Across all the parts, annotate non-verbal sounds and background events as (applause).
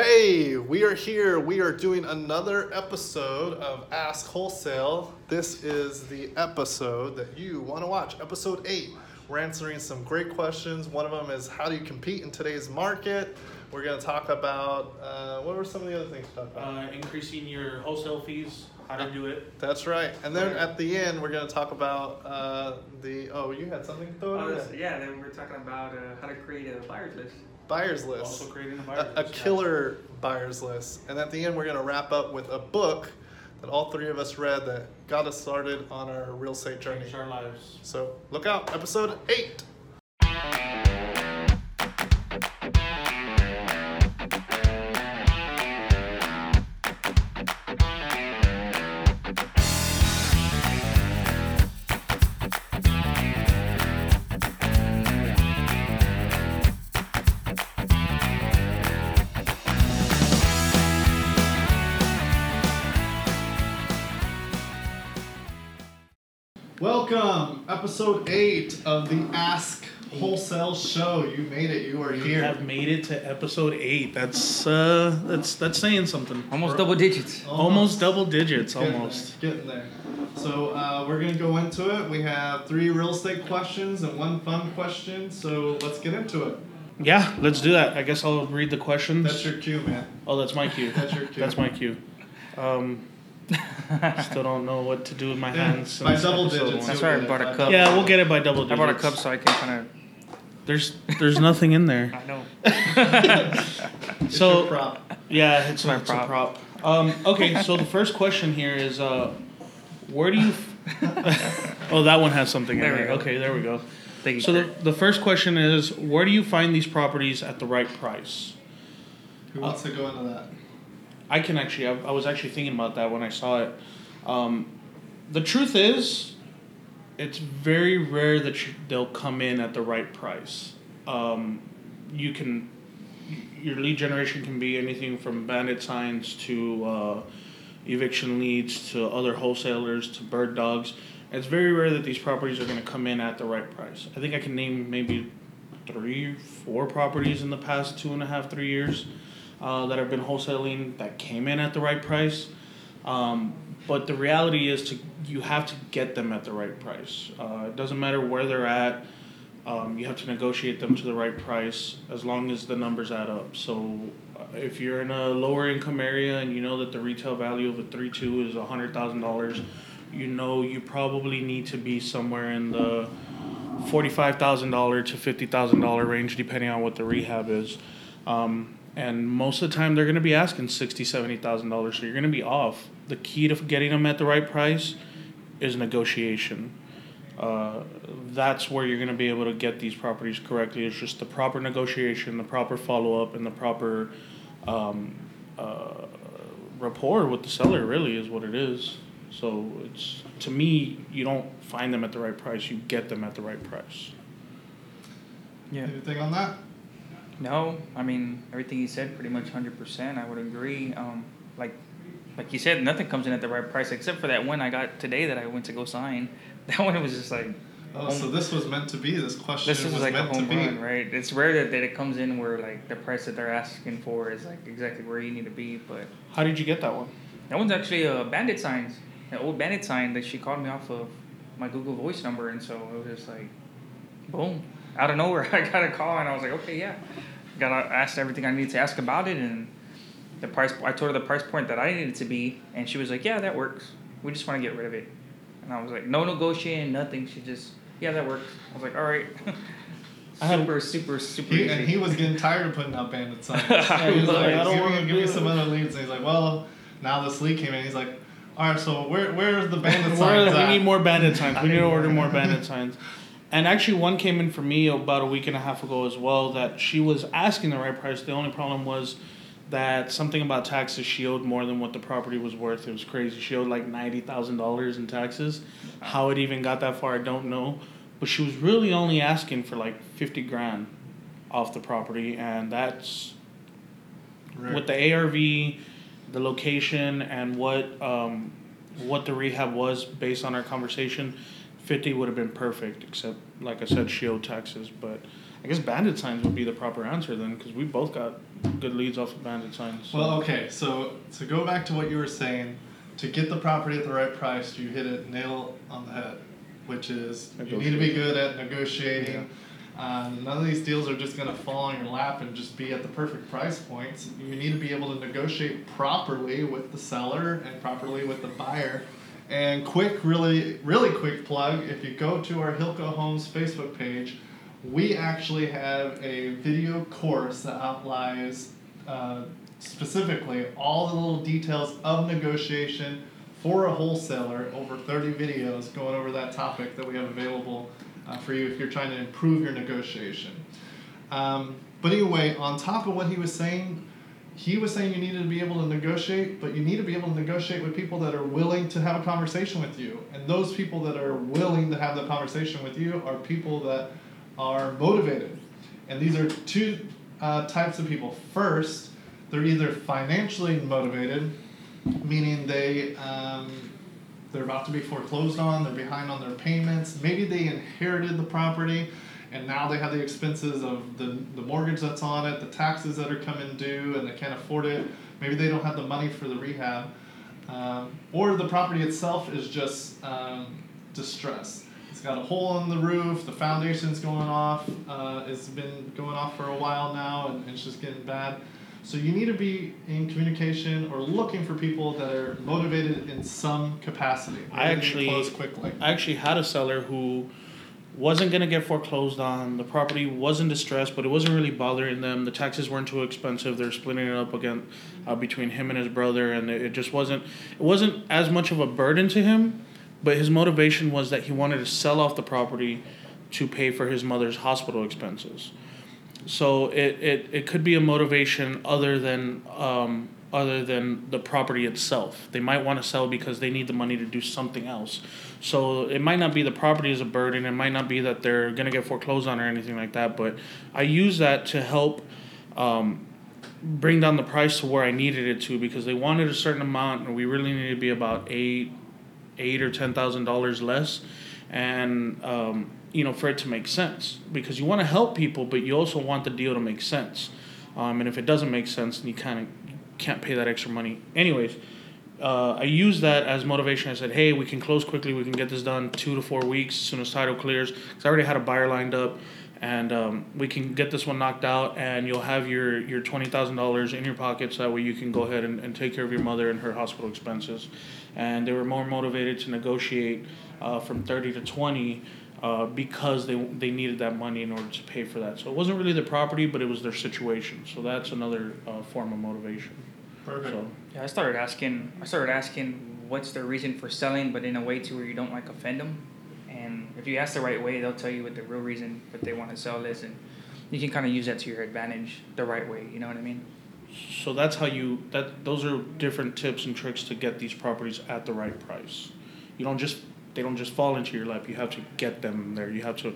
Hey, we are here. We are doing another episode of Ask Wholesale. This is the episode that you want to watch, episode 8. We're answering some great questions. One of them is how do you compete in today's market? We're going to talk about uh, what were some of the other things to talk about? uh, increasing your wholesale fees, how to do it. That's right. And then at the end, we're going to talk about uh, the. Oh, you had something to throw in there? yeah, then we're talking about uh, how to create a buyer's list. Buyer's list. Also creating a a, buyer's a list, yeah. killer buyer's list. And at the end, we're going to wrap up with a book that all three of us read that got us started on our real estate journey. Our lives. So look out, episode eight. Episode eight of the Ask Wholesale Show. You made it. You are We here. have made it to episode eight. That's uh, that's that's saying something. Almost double digits. Almost double digits. Getting Almost. there, getting there. So uh, we're gonna go into it. We have three real estate questions and one fun question. So let's get into it. Yeah, let's do that. I guess I'll read the questions. That's your cue, man. oh, that's my cue. That's your cue. That's my cue. Um, (laughs) still don't know what to do with my Yeah, hands. by since double episode digits. one. That's you'll why I get it. bought a By cup. double- Yeah, we'll get it by double I digits. bought a cup so I can kind of There's there's nothing in there. of. I know. (laughs) It's So- your prop. Yeah, it's, My it's a prop. prop. Um, okay, so the first question here is, uh, where do you? (laughs) oh, that one has something There in we it. go. Okay, there we go. Thank you. So the, Kurt. the first question is, where do you find these properties at the right price? Who wants to go into that? I can actually. I, I was actually thinking about that when I saw it. Um, the truth is, it's very rare that you, they'll come in at the right price. Um, you can, your lead generation can be anything from bandit signs to uh, eviction leads to other wholesalers to bird dogs. It's very rare that these properties are going to come in at the right price. I think I can name maybe three, four properties in the past two and a half, three years uh, that have been wholesaling that came in at the right price. Um, but the reality is to you have to get them at the right price. Uh, it doesn't matter where they're at. Um, you have to negotiate them to the right price as long as the numbers add up. So uh, if you're in a lower income area and you know that the retail value of a three two is hundred thousand dollars, you know you probably need to be somewhere in the forty-five thousand dollar to fifty thousand dollar range, depending on what the rehab is. Um, and most of the time, they're going to be asking sixty, seventy thousand dollars. So you're going to be off. The key to getting them at the right price is negotiation. Uh, that's where you're going to be able to get these properties correctly. It's just the proper negotiation, the proper follow up, and the proper um, uh, rapport with the seller. Really, is what it is. So it's to me, you don't find them at the right price. You get them at the right price. Yeah. Anything on that? No, I mean everything you said, pretty much hundred percent. I would agree. Um, like, like you said, nothing comes in at the right price except for that one I got today that I went to go sign. (laughs) That one was just like Oh, so this was meant to be. This question this is was like a meant to home be. run, right? It's rare that, that it comes in where like the price that they're asking for is like exactly where you need to be. But How did you get that one? that one's actually a bandit signs, an old bandit sign that she called me off of my Google Voice number, and so it was just like, boom, out of nowhere, (laughs) I got a call, and I was like, okay, yeah, got asked everything I needed to ask about it, and the price. I told her the price point that I needed to be, and she was like, yeah, that works. We just want to get rid of it, and I was like, no negotiating, nothing. She just, yeah, that works. I was like, all right. (laughs) Super, super, super He, and he was getting tired of putting out bandit signs. I he was was like, like, I don't give, wanna me, give me some other leads. And he's like, well, now this lead came in. He's like, all right, so where where's the bandit (laughs) Where- signs we at? need more bandit signs. We need to order more. more bandit signs. And actually, one came in for me about a week and a half ago as well. That she was asking the right price. The only problem was that something about taxes she owed more than what the property was worth. It was crazy. She owed like ninety thousand dollars in taxes. How it even got that far, I don't know. But she was really only asking for like fifty grand off the property, and that's Right. with the ARV, the location, and what um, what the rehab was based on our conversation, fifty would have been perfect. Except, like I said, owed taxes. But I guess bandit signs would be the proper answer then, because we both got good leads off of bandit signs. so- Well, okay, so to go back to what you were saying, to get the property at the right price, you hit it nail on the head, which is you need to be good at negotiating. Um, none of these deals are just going to fall on your lap and just be at the perfect price points. You need to be able to negotiate properly with the seller and properly with the buyer. And quick, really, really quick plug if you go to our Hilco Homes Facebook page, we actually have a video course that outlines uh, specifically all the little details of negotiation for a wholesaler over 30 videos going over that topic that we have available uh, for you if you're trying to improve your negotiation. Um, but anyway, on top of what he was saying, he was saying you needed to be able to negotiate, but you need to be able to negotiate with people that are willing to have a conversation with you. And those people that are willing to have the conversation with you are people that are motivated. And these are two uh, types of people. First, they're either financially motivated, meaning they um, they're about to be foreclosed on, they're behind on their payments. Maybe they inherited the property and now they have the expenses of the, the mortgage that's on it, the taxes that are coming due, and they can't afford it. Maybe they don't have the money for the rehab. Um, or the property itself is just um, distressed. It's got a hole in the roof, the foundation's going off, uh, it's been going off for a while now, and it's just getting bad. So you need to be in communication or looking for people that are motivated in some capacity. I actually- close quickly. I actually had a seller who wasn't gonna get foreclosed on. The property wasn't distressed, but it wasn't really bothering them. The taxes weren't too expensive. They're splitting it up again uh, between him and his brother, and it, it just wasn't. It wasn't as much of a burden to him, but his motivation was that he wanted to sell off the property to pay for his mother's hospital expenses. So it, it, it could be a motivation other than um, other than the property itself. They might want to sell because they need the money to do something else. So it might not be the property as a burden. It might not be that they're gonna get foreclosed on or anything like that. But I use that to help um, bring down the price to where I needed it to because they wanted a certain amount and we really needed to be about eight eight or ten thousand dollars less and um, you know for it to make sense because you want to help people but you also want the deal to make sense um, and if it doesn't make sense then you kind of can't pay that extra money anyways uh, I used that as motivation. I said, "Hey, we can close quickly. We can get this done two to four weeks as soon as title clears." Because I already had a buyer lined up, and um, we can get this one knocked out, and you'll have your your twenty thousand dollars in your pocket, so that way you can go ahead and, and take care of your mother and her hospital expenses. And they were more motivated to negotiate uh, from thirty to twenty. Uh, because they they needed that money in order to pay for that, so it wasn't really the property, but it was their situation. So that's another uh, form of motivation. Perfect. So Yeah, I started asking. I started asking what's their reason for selling, but in a way to where you don't like offend them. And if you ask the right way, they'll tell you what the real reason that they want to sell is, and you can kind of use that to your advantage the right way. You know what I mean? So that's how you that those are different tips and tricks to get these properties at the right price. You don't just they don't just fall into your lap. You have to get them there. You have to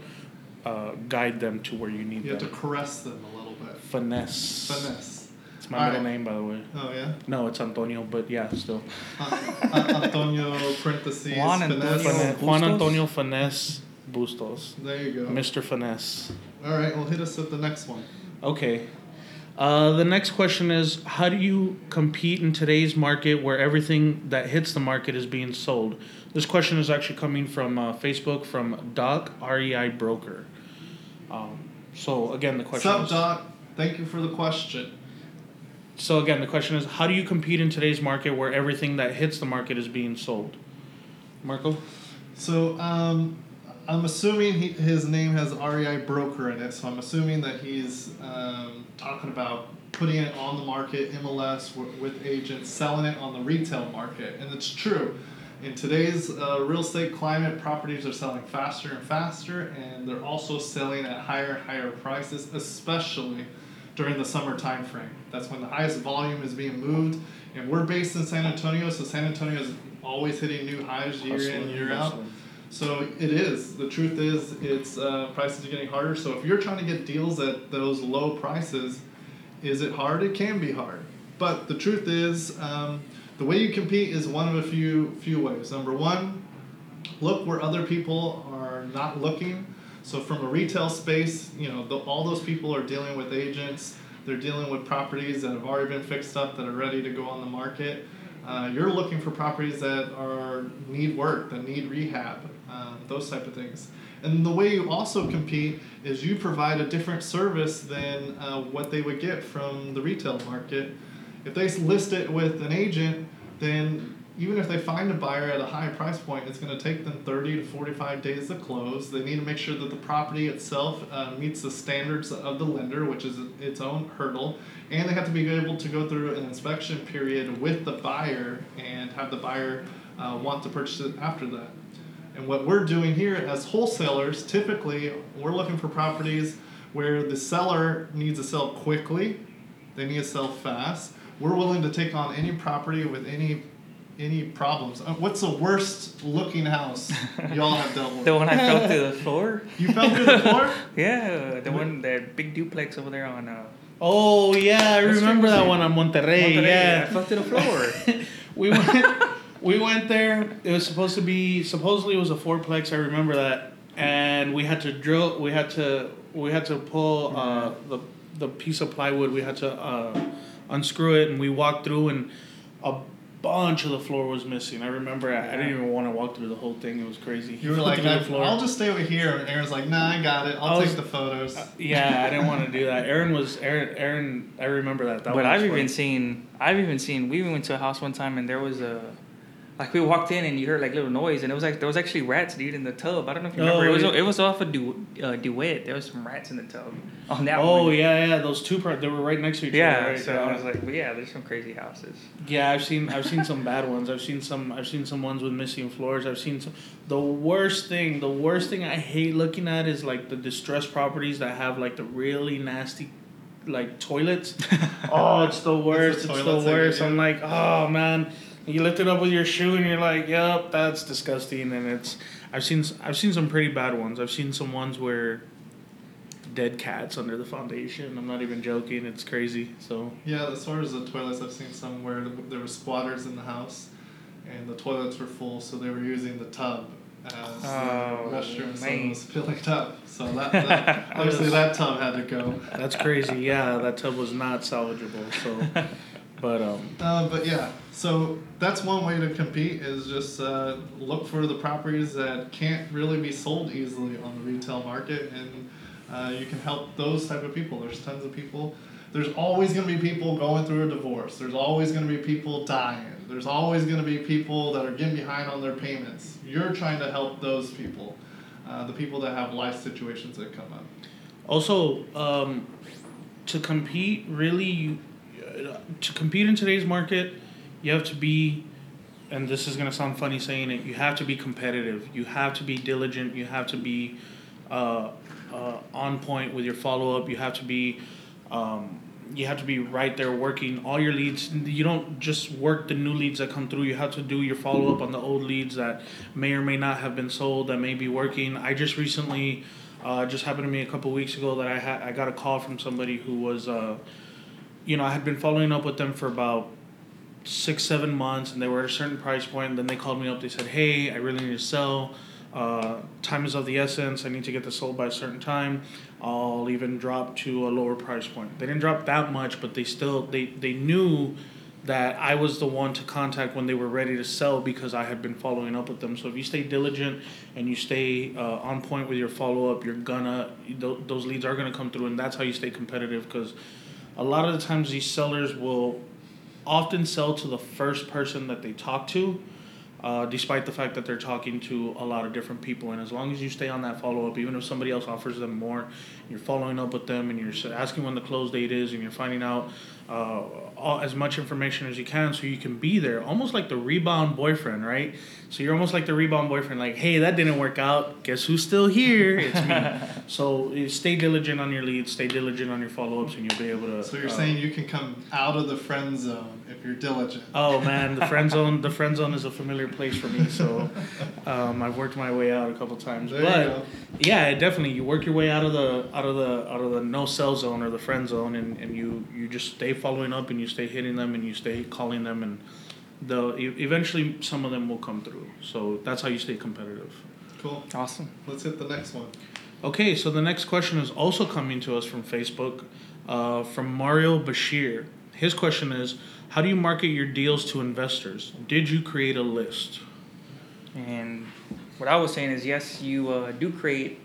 uh, guide them to where you need them. You have to caress them a little bit. Finesse. Finesse. It's my Alright. middle name, by the way. Oh yeah. No, it's Antonio, but yeah, still. Uh, uh, Antonio parentheses Juan. Antonio. Fine- Juan Antonio Finesse Bustos. There you go. Mr. Finesse. All right, well hit us with the next one. Okay. Uh, the next question is How do you compete in today's market where everything that hits the market is being sold? This question is actually coming from uh, Facebook from Doc REI Broker. Um, so, again, the question Sup, is, Doc? Thank you for the question. So, again, the question is How do you compete in today's market where everything that hits the market is being sold? Marco? So, um, I'm assuming he, his name has REI broker in it, so I'm assuming that he's um, talking about putting it on the market, MLS, w- with agents, selling it on the retail market. And it's true. In today's uh, real estate climate, properties are selling faster and faster, and they're also selling at higher higher prices, especially during the summer time frame. That's when the highest volume is being moved. And we're based in San Antonio, so San Antonio is always hitting new highs year in, Hustling, year out. So it is. The truth is, it's uh, prices are getting harder. So if you're trying to get deals at those low prices, is it hard? It can be hard. But the truth is, um, the way you compete is one of a few few ways. Number one, look where other people are not looking. So from a retail space, you know, the, all those people are dealing with agents. They're dealing with properties that have already been fixed up that are ready to go on the market. Uh, you're looking for properties that are need work, that need rehab, um, those type of things. And the way you also compete is you provide a different service than uh, what they would get from the retail market. If they list it with an agent, then even if they find a buyer at a high price point, it's going to take them 30 to 45 days to close. They need to make sure that the property itself uh, meets the standards of the lender, which is its own hurdle. And they have to be able to go through an inspection period with the buyer and have the buyer uh, want to purchase it after that. And what we're doing here as wholesalers, typically we're looking for properties where the seller needs to sell quickly, they need to sell fast. We're willing to take on any property with any any problems. Uh, what's the worst looking house y'all have dealt with? (laughs) The one I fell through the floor. You fell through the floor? (laughs) Yeah, the one that big duplex over there on. Uh, Oh yeah, I remember that one on Monterrey. Monterrey. I Yeah, fell through the floor. (laughs) we went. we went there. It was supposed to be supposedly it was a fourplex. I remember that, and we had to drill. We had to we had to pull uh, the the piece of plywood. We had to uh, unscrew it, and we walked through, and a bunch of the floor was missing. I remember I, I didn't even want to walk through the whole thing. It was crazy. You were like, the "I- floor. I'll just stay over here. And Aaron's like, nah, I got it. I'll was- take the photos. Uh, yeah, I didn't want to do that. Aaron was Aaron. Aaron, I remember that. that but I've even seen, I've even seen. We even went to a house one time and there was a, like we walked in and you heard like little noise and it was like there was actually rats, dude, in the tub. I don't know if you remember. Oh, it was yeah. it was off a du- uh, duet. There was some rats in the tub on that Oh one. yeah, yeah. Those two part they were right next to each Yeah, other. Right? so I was like, but yeah, there's some crazy houses. Yeah, I've seen I've seen some bad ones. I've seen some I've seen some ones with missing floors. I've seen some the worst thing, the worst thing I hate looking at is like the distressed properties that have like the really nasty like toilets. (laughs) oh, it's the worst. It's the, that get worst. I'm like, oh man. You lift it up with your shoe and you're like, yep, that's disgusting. And it's I've seen I've seen some pretty bad ones. I've seen some ones where dead cats under the foundation. I'm not even joking. It's crazy. So Yeah, as far as the toilets, I've seen some where there were squatters in the house, and the toilets were full, so they were using the tub as Oh, the restroom. So man. it was filling up. So that, (laughs) that obviously that tub had to go. That's crazy. Yeah, that tub was not salvageable. So, (laughs) but um, Uh, but yeah, so that's one way to compete is just uh, look for the properties that can't really be sold easily on the retail market, and uh, you can help those type of people. There's tons of people. There's always going to be people going through a divorce. There's always going to be people dying. There's always going to be people that are getting behind on their payments. You're trying to help those people, uh, the people that have life situations that come up. also um, to compete, really, you to compete in today's market, you have to be, and this is gonna sound funny saying it. You have to be competitive. You have to be diligent. You have to be uh, uh, on point with your follow up. You have to be. Um, you have to be right there working all your leads. You don't just work the new leads that come through. You have to do your follow up on the old leads that may or may not have been sold that may be working. I just recently, uh, just happened to me a couple weeks ago that I had I got a call from somebody who was, uh, you know, I had been following up with them for about six seven months and they were at a certain price point. And then they called me up. They said, "Hey, I really need to sell. Uh, time is of the essence. I need to get this sold by a certain time. I'll even drop to a lower price point." They didn't drop that much, but they still they they knew that I was the one to contact when they were ready to sell because I had been following up with them. So if you stay diligent and you stay uh, on point with your follow up, you're gonna th- those leads are gonna come through, and that's how you stay competitive. Because a lot of the times these sellers will often sell to the first person that they talk to. Uh, despite the fact that they're talking to a lot of different people, and as long as you stay on that follow up, even if somebody else offers them more, you're following up with them and you're asking when the close date is, and you're finding out uh, all, as much information as you can so you can be there, almost like the rebound boyfriend, right? So you're almost like the rebound boyfriend, like, hey, that didn't work out. Guess who's still here? It's me. (laughs) so you stay diligent on your leads, stay diligent on your follow ups, and you'll be able to. So you're uh, saying you can come out of the friend zone if you're diligent. Oh man, the friend (laughs) zone. The friend zone is a familiar place for me. So, um, I've worked my way out a couple times. There but yeah, definitely you work your way out of the out of the out of the no sell zone or the friend zone, and, and you you just stay following up and you stay hitting them and you stay calling them and the eventually some of them will come through. So that's how you stay competitive. Cool. Awesome. Let's hit the next one. Okay, so the next question is also coming to us from Facebook, uh, from Mario Bashir. His question is, how do you market your deals to investors? Did you create a list? And what I was saying is, yes, you uh, do create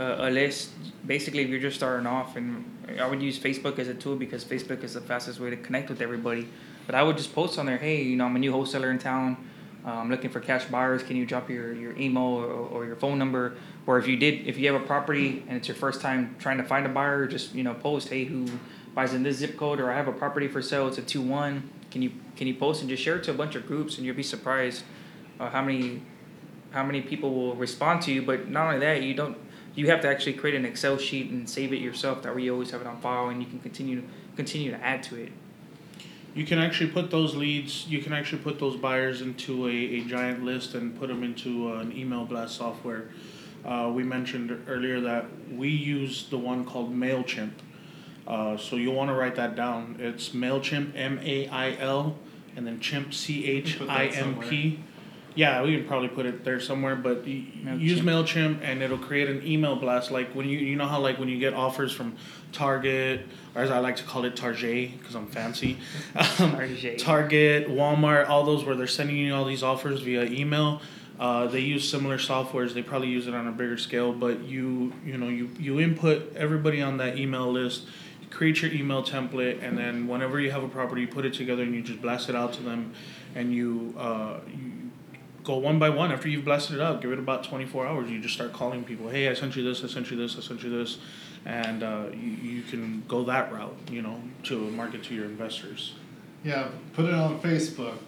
a, a list. Basically, if you're just starting off, and I would use Facebook as a tool because Facebook is the fastest way to connect with everybody. But I would just post on there, hey, you know, I'm a new wholesaler in town. Uh, I'm looking for cash buyers. Can you drop your, your email or, or your phone number? Or if you did, if you have a property and it's your first time trying to find a buyer, just you know, post, hey, who buys in this zip code? Or I have a property for sale. It's a two one. Can you can you post and just share it to a bunch of groups, and you'll be surprised uh, how many how many people will respond to you. But not only that, you don't you have to actually create an Excel sheet and save it yourself. That way, you always have it on file, and you can continue continue to add to it. You can actually put those leads, you can actually put those buyers into a, a giant list and put them into an email blast software. Uh, we mentioned earlier that we use the one called MailChimp. Uh, so you'll want to write that down. It's MailChimp, M A I L, and then Chimp, C H I M P. Yeah, we can probably put it there somewhere, but MailChimp. use Mailchimp and it'll create an email blast. Like when you you know how like when you get offers from Target or as I like to call it Target because I'm fancy, um, Target. Target, Walmart, all those where they're sending you all these offers via email. Uh, they use similar softwares. They probably use it on a bigger scale, but you you know you you input everybody on that email list. Create your email template, and then whenever you have a property, you put it together and you just blast it out to them, and you uh, you go one by one after you've blasted it out give it about 24 hours you just start calling people hey i sent you this i sent you this i sent you this and uh, you, you can go that route you know to market to your investors Yeah, put it on Facebook.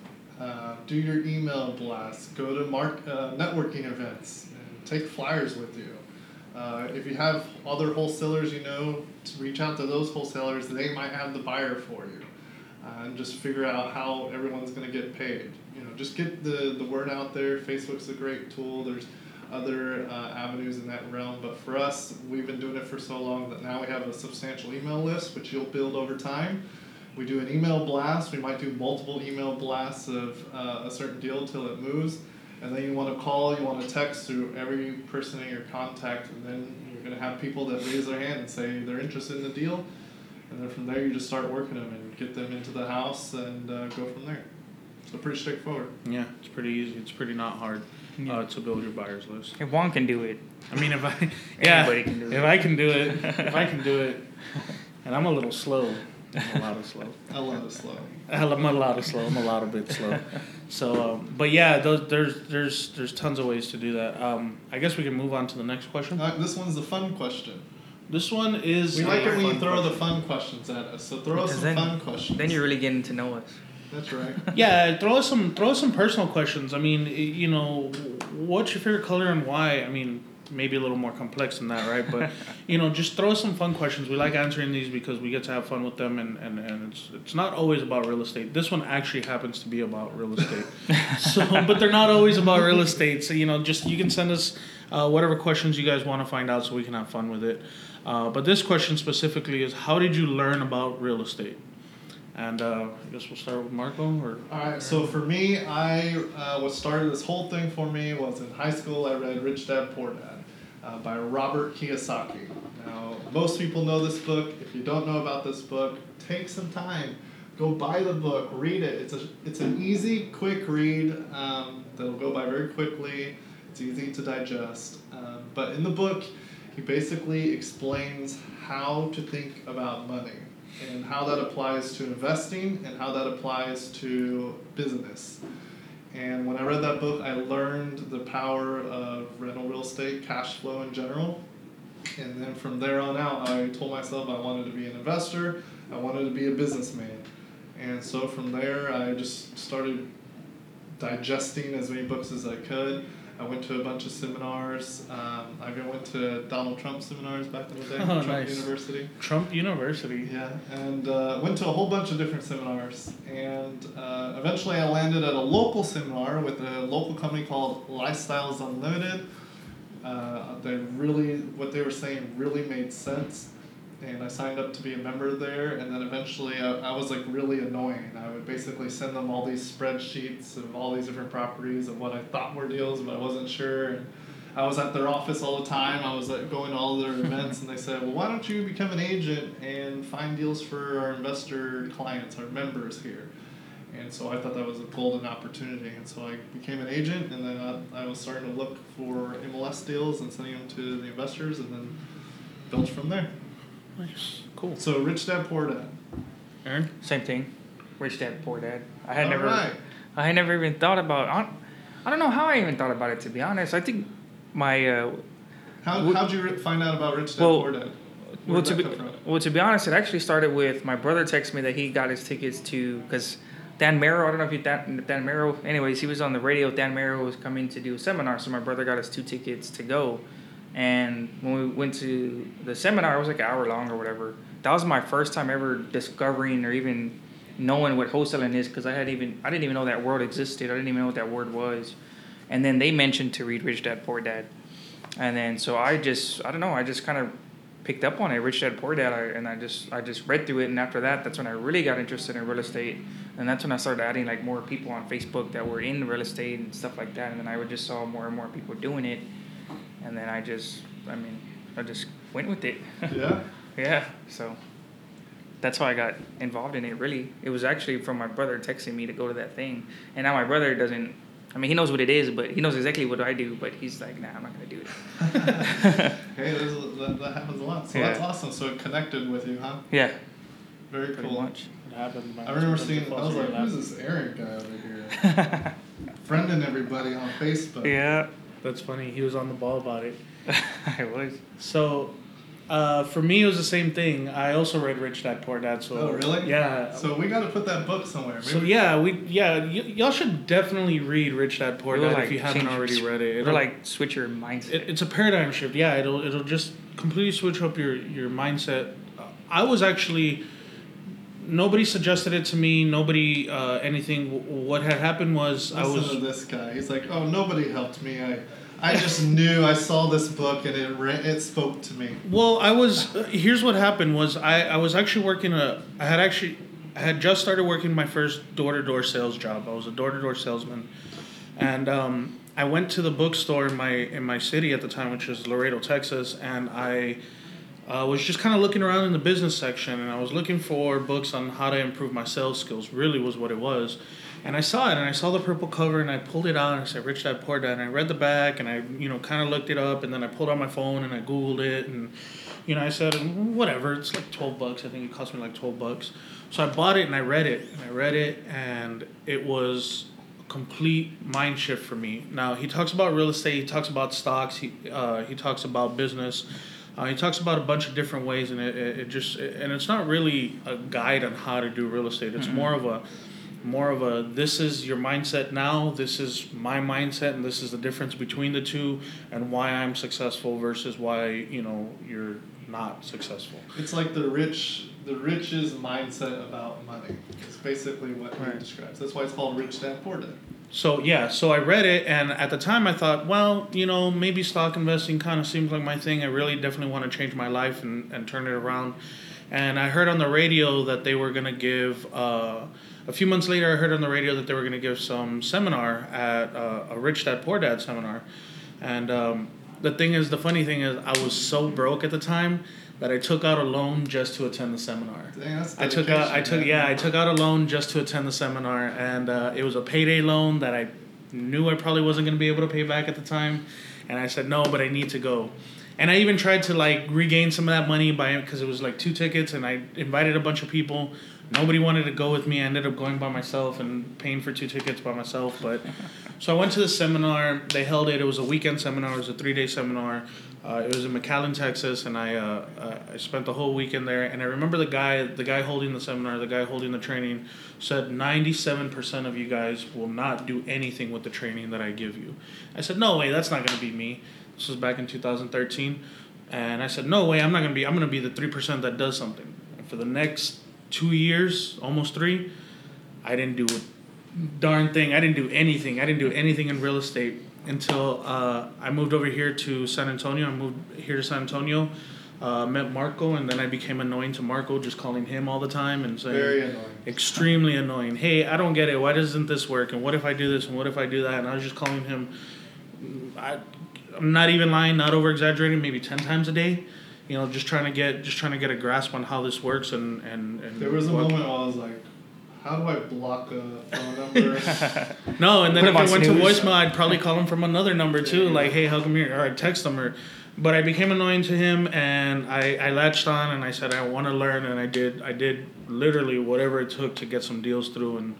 Uh, do your email blasts. Go to mark uh, networking events and take flyers with you. Uh, if you have other wholesalers you know, to reach out to those wholesalers. They might have the buyer for you, uh, and just figure out how everyone's going to get paid. You know, just get the the word out there. Facebook's a great tool. There's other uh, avenues in that realm, but for us, we've been doing it for so long that now we have a substantial email list, which you'll build over time. We do an email blast. We might do multiple email blasts of uh, a certain deal till it moves. And then you want to call, you want to text through every person in your contact, and then you're going to have people that raise their hand and say they're interested in the deal. And then from there, you just start working them and get them into the house and uh, go from there. So pretty straightforward. yeah it's pretty easy it's pretty not hard Yeah. uh, to build your buyers list If Juan can do it, i mean if i (laughs) yeah Anybody can do it. if i can do it (laughs) if i can do it and i'm a little slow i'm a lot of slow A lot of slow. (laughs) I'm a lot of slow. I'm a lot of bit slow. So, um, but yeah, those, there's there's there's tons of ways to do that. Um, I guess we can move on to the next question. Uh, this one's a fun question. This one is. We a like it when you throw question. the fun questions at us. So throw us some then- fun questions. then you're really getting to know us. That's right. (laughs) Yeah, throw us some throw us some personal questions. I mean, you know, what's your favorite color and why? I mean, maybe a little more complex than that, right? But (laughs) you know, just throw us some fun questions. We like answering these because we get to have fun with them, and, and, and it's it's not always about real estate. This one actually happens to be about real estate. (laughs) so, but they're not always about real estate. So you know, just you can send us uh, whatever questions you guys want to find out, so we can have fun with it. Uh, but this question specifically is, how did you learn about real estate? And uh, I guess we'll start with Marco. Or All right. So for me, I uh, what started this whole thing for me was in high school. I read Rich Dad Poor Dad uh, by Robert Kiyosaki. Now, most people know this book. If you don't know about this book, take some time. Go buy the book, read it. It's a it's an easy, quick read um, that'll go by very quickly. It's easy to digest. Um, but in the book, he basically explains how to think about money and how that applies to investing and how that applies to business. And when I read that book, I learned the power of rental real estate, cash flow in general. And then from there on out, I told myself I wanted to be an investor, I wanted to be a businessman. And so from there, I just started digesting as many books as I could. I went to a bunch of seminars. Um, I even went to Donald Trump seminars back in the day, (laughs) Oh, Trump nice. University. Trump University. Yeah, and uh, went to a whole bunch of different seminars, and uh, eventually I landed at a local seminar with a local company called Lifestyles Unlimited. Uh, they really, what they were saying really made sense, and I signed up to be a member there. And then eventually, I, I was like really annoying. I would basically send them all these spreadsheets of all these different properties of what I thought were deals, but I wasn't sure. And I was at their office all the time. I was like, going to all their (laughs) events, and they said, "Well, why don't you become an agent and find deals for our investor clients, our members here?" And so I thought that was a golden opportunity, and so I became an agent, and then I, I was starting to look for MLS deals and sending them to the investors, and then built from there. Nice. Cool. So rich dad, poor dad. Aaron? Same thing. Rich dad, poor dad. I had All never. right. I had never even thought about. I don't, I don't know how I even thought about it to be honest. I think my uh, How Would- how'd you find out about rich dad, Well, poor dad? well Where'd to be, well to be honest, it actually started with my brother texted me that he got his tickets to because Dan Merrow. I don't know if you Dan Dan Merrow. Anyways, he was on the radio. Dan Merrow was coming to do a seminar, so my brother got us two tickets to go. And when we went to the seminar, it was like an hour long or whatever. That was my first time ever discovering or even knowing what wholesaling is because I had even I didn't even know that word existed. I didn't even know what that word was. And then they mentioned to read Rich Dad Poor Dad, and then so I just I don't know I just kind of picked up on it Rich Dad Poor Dad I, and I just I just read through it and after that that's when I really got interested in real estate and that's when I started adding like more people on Facebook that were in real estate and stuff like that and then I would just saw more and more people doing it and then I just I mean I just went with it Yeah. (laughs) yeah so that's how I got involved in it really it was actually from my brother texting me to go to that thing and now my brother doesn't I mean he knows what it is but he knows exactly what I do but he's like nah I'm not gonna do it (laughs) Hey, that, that happens a lot. So Yeah. that's awesome. So it connected with you, huh? yeah Very pretty cool. much It happened. I remember seeing. I was like, "Who's this Eric guy over here?" (laughs) Friending everybody on Facebook. yeah That's funny. He was on the ball about it. (laughs) I was So, uh, for me, it was the same thing. I also read Rich Dad Poor Dad. So Oh, really? Yeah. So we got to put that book somewhere. Maybe So yeah, we yeah y- y'all should definitely read Rich Dad Poor It'll, Dad like, if you haven't change- already read it. It'll It'll, like switch your mindset. it, it's a paradigm shift. Yeah, it'll it'll just completely switch up your your mindset. Uh, I was actually nobody suggested it to me. Nobody uh, anything. What had happened was I Listen was to this guy. He's like, "Oh, nobody helped me. I, I just (laughs) knew. I saw this book and it re- it spoke to me." Well, I was. Uh, here's what happened: was I, I was actually working a. I had actually, I had just started working my first door to door sales job. I was a door to door salesman, and um, I went to the bookstore in my in my city at the time, which is Laredo, Texas, and I. uh, was just kind of looking around in the business section, and I was looking for books on how to improve my sales skills. Really, was what it was, and I saw it, and I saw the purple cover, and I pulled it out, and I said, "Rich Dad Poor Dad," and I read the back, and I, you know, kind of looked it up, and then I pulled out my phone and I googled it, and, you know, I said, "Whatever, it's like twelve bucks. I think it cost me like twelve bucks." So I bought it and I read it, and I read it, and it was a complete mind shift for me. Now he talks about real estate, he talks about stocks, he uh, he talks about business. Uh, he talks about a bunch of different ways, and it, it, it just and it's not really a guide on how to do real estate. It's more of a more of a this is your mindset now, this is my mindset, and this is the difference between the two, and why I'm successful versus why you know you're not successful. It's like the rich, the rich's mindset about money. It's basically what he describes. That's why it's called Rich Dad Poor Dad. So yeah, so I read it, and at the time I thought, well, you know, maybe stock investing kind of seems like my thing. I really definitely want to change my life and, and turn it around. And I heard on the radio that they were gonna give. Uh, a few months later, I heard on the radio that they were gonna give some seminar at uh, a Rich Dad Poor Dad seminar. And um, the thing is, the funny thing is, I was so broke at the time that I took out a loan just to attend the seminar. Dang, that's I took out, I took, man. yeah, I took out a loan just to attend the seminar, and uh, it was a payday loan that I knew I probably wasn't going to be able to pay back at the time, and I said no, but I need to go, and I even tried to like regain some of that money by because it was like two tickets, and I invited a bunch of people. Nobody wanted to go with me. I ended up going by myself and paying for two tickets by myself. But (laughs) so I went to the seminar. They held it. It was a weekend seminar. It was a three day seminar. Uh, it was in McAllen, Texas, and I uh, I spent the whole weekend there. And I remember the guy, the guy holding the seminar, the guy holding the training, said ninety seven percent of you guys will not do anything with the training that I give you. I said, no way, that's not going to be me. This was back in two thousand thirteen, and I said, no way, I'm not going to be. I'm going to be the three percent that does something. And for the next two years, almost three, I didn't do a darn thing. I didn't do anything. I didn't do anything in real estate until uh, I moved over here to San Antonio. I moved here to San Antonio, uh, met Marco, and then I became annoying to Marco, just calling him all the time and saying, Very annoying. extremely annoying. Hey, I don't get it. Why doesn't this work? And what if I do this? And what if I do that? And I was just calling him. I, I'm not even lying, not over exaggerating, maybe ten times a day. You know, just trying to get just trying to get a grasp on how this works and and, and There was a moment where I was like, how do I block a phone (laughs) number? No, and then Put if I it on went to voicemail, I'd probably call him from another number too, Yeah. like, "Hey, how come here?" Or I'd text him, or. But I became annoying to him, and I, I latched on, and I said I want to learn, and I did. I did literally whatever it took to get some deals through, and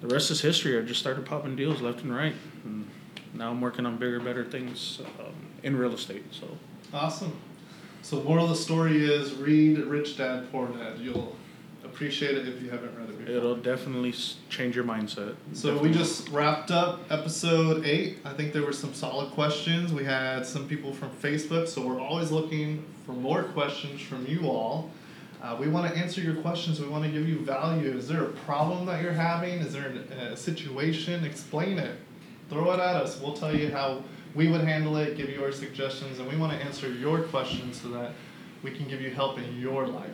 the rest is history. I just started popping deals left and right, and now I'm working on bigger, better things um, in real estate. So awesome. So moral of the story is read Rich Dad Poor Dad. You'll appreciate it if you haven't read it before. it'll definitely s- change your mindset. So we just wrapped up episode eight. I think there were some solid questions. We had some people from Facebook, so we're always looking for more questions from you all. Uh, we want to answer your questions. We want to give you value. Is there a problem that you're having? Is there a, a situation? Explain it. Throw it at us. We'll tell you how we would handle it. Give you our suggestions, and we want to answer your questions so that we can give you help in your life.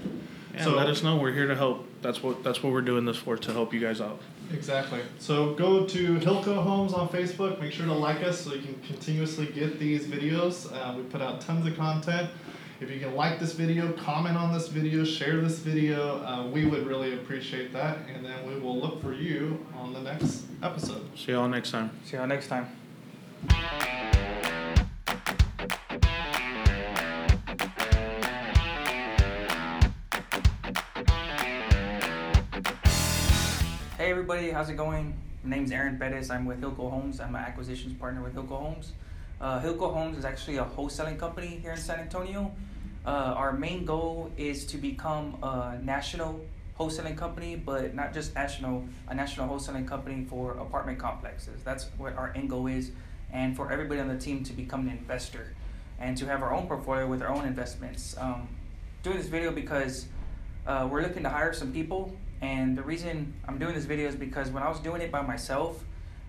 Yeah, So- let us know. We're here to help. That's what that's what we're doing this for to help you guys out. Exactly. So go to Hilco Homes on Facebook. Make sure to like us so you can continuously get these videos. Uh, we put out tons of content. If you can like this video, comment on this video, share this video, uh, we would really appreciate that. And then we will look for you on the next episode. See y'all next time. See y'all next time. Hey everybody, how's it going? My name's Aaron Bettis. I'm with Hilco Homes. I'm an acquisitions partner with Hilco Homes. Uh, Hilco Homes is actually a wholesaling company here in San Antonio. Uh, our main goal is to become a national wholesaling company, but not just national, a national wholesaling company for apartment complexes. That's what our end goal is, and for everybody on the team to become an investor and to have our own portfolio with our own investments. Um, doing this video because uh, we're looking to hire some people, and the reason I'm doing this video is because when I was doing it by myself,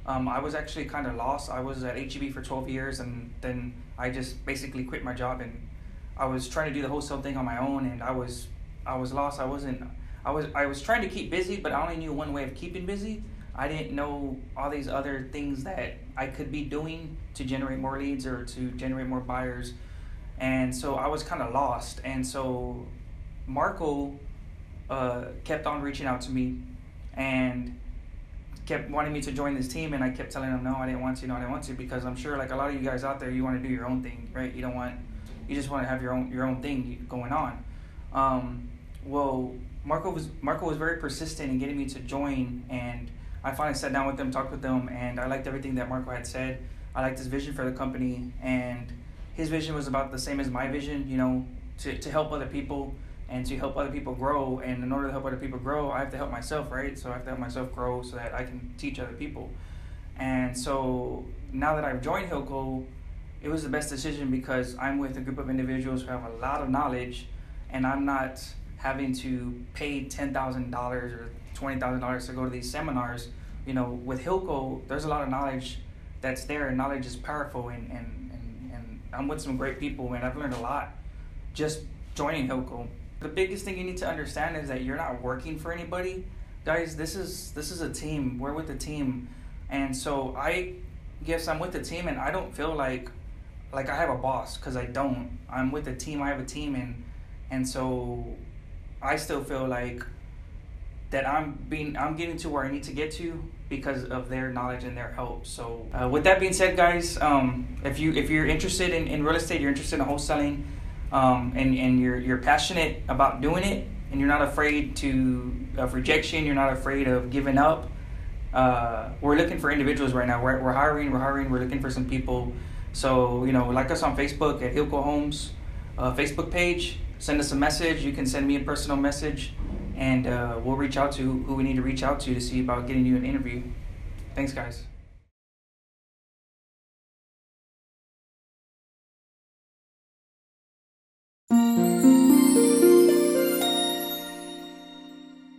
um, I was actually kind of lost. I was at HEB for 12 years, and then I just basically quit my job, and I was trying to do the wholesale thing on my own, and I was I was lost. I wasn't. I was I was trying to keep busy, but I only knew one way of keeping busy. I didn't know all these other things that I could be doing to generate more leads or to generate more buyers, and so I was kind of lost. And so Marco uh, kept on reaching out to me, and kept wanting me to join this team. And I kept telling them no I didn't want to no I didn't want to because I'm sure like a lot of you guys out there you want to do your own thing right? You don't want you just want to have your own your own thing going on. Um, well Marco was Marco was very persistent in getting me to join and I finally sat down with them talked with them and I liked everything that Marco had said. I liked his vision for the company and his vision was about the same as my vision you know to, to help other people and to help other people grow. And in order to help other people grow, I have to help myself, right? So I have to help myself grow so that I can teach other people. And so now that I've joined Hilco, it was the best decision because I'm with a group of individuals who have a lot of knowledge, and I'm not having to pay ten thousand dollars or twenty thousand dollars to go to these seminars. You know, with Hilco, there's a lot of knowledge that's there, and knowledge is powerful. And and, and, and I'm with some great people, and I've learned a lot just joining Hilco. The biggest thing you need to understand is that you're not working for anybody. Guys, this is this is a team. We're with the team. And so I guess I'm with the team and I don't feel like like I have a boss cuz I don't. I'm with the team. I have a team and and so I still feel like that I'm being I'm getting to where I need to get to because of their knowledge and their help. So uh, with that being said, guys, um, if you if you're interested in, in real estate, you're interested in wholesaling, um, and and you're you're passionate about doing it, and you're not afraid to of rejection, you're not afraid of giving up. Uh, we're looking for individuals right now. We're, we're hiring, we're hiring, we're looking for some people. So you know, like us on Facebook at Hilco Homes uh, Facebook page. Send us a message. You can send me a personal message, and uh, we'll reach out to who we need to reach out to to see about getting you an interview. Thanks, guys.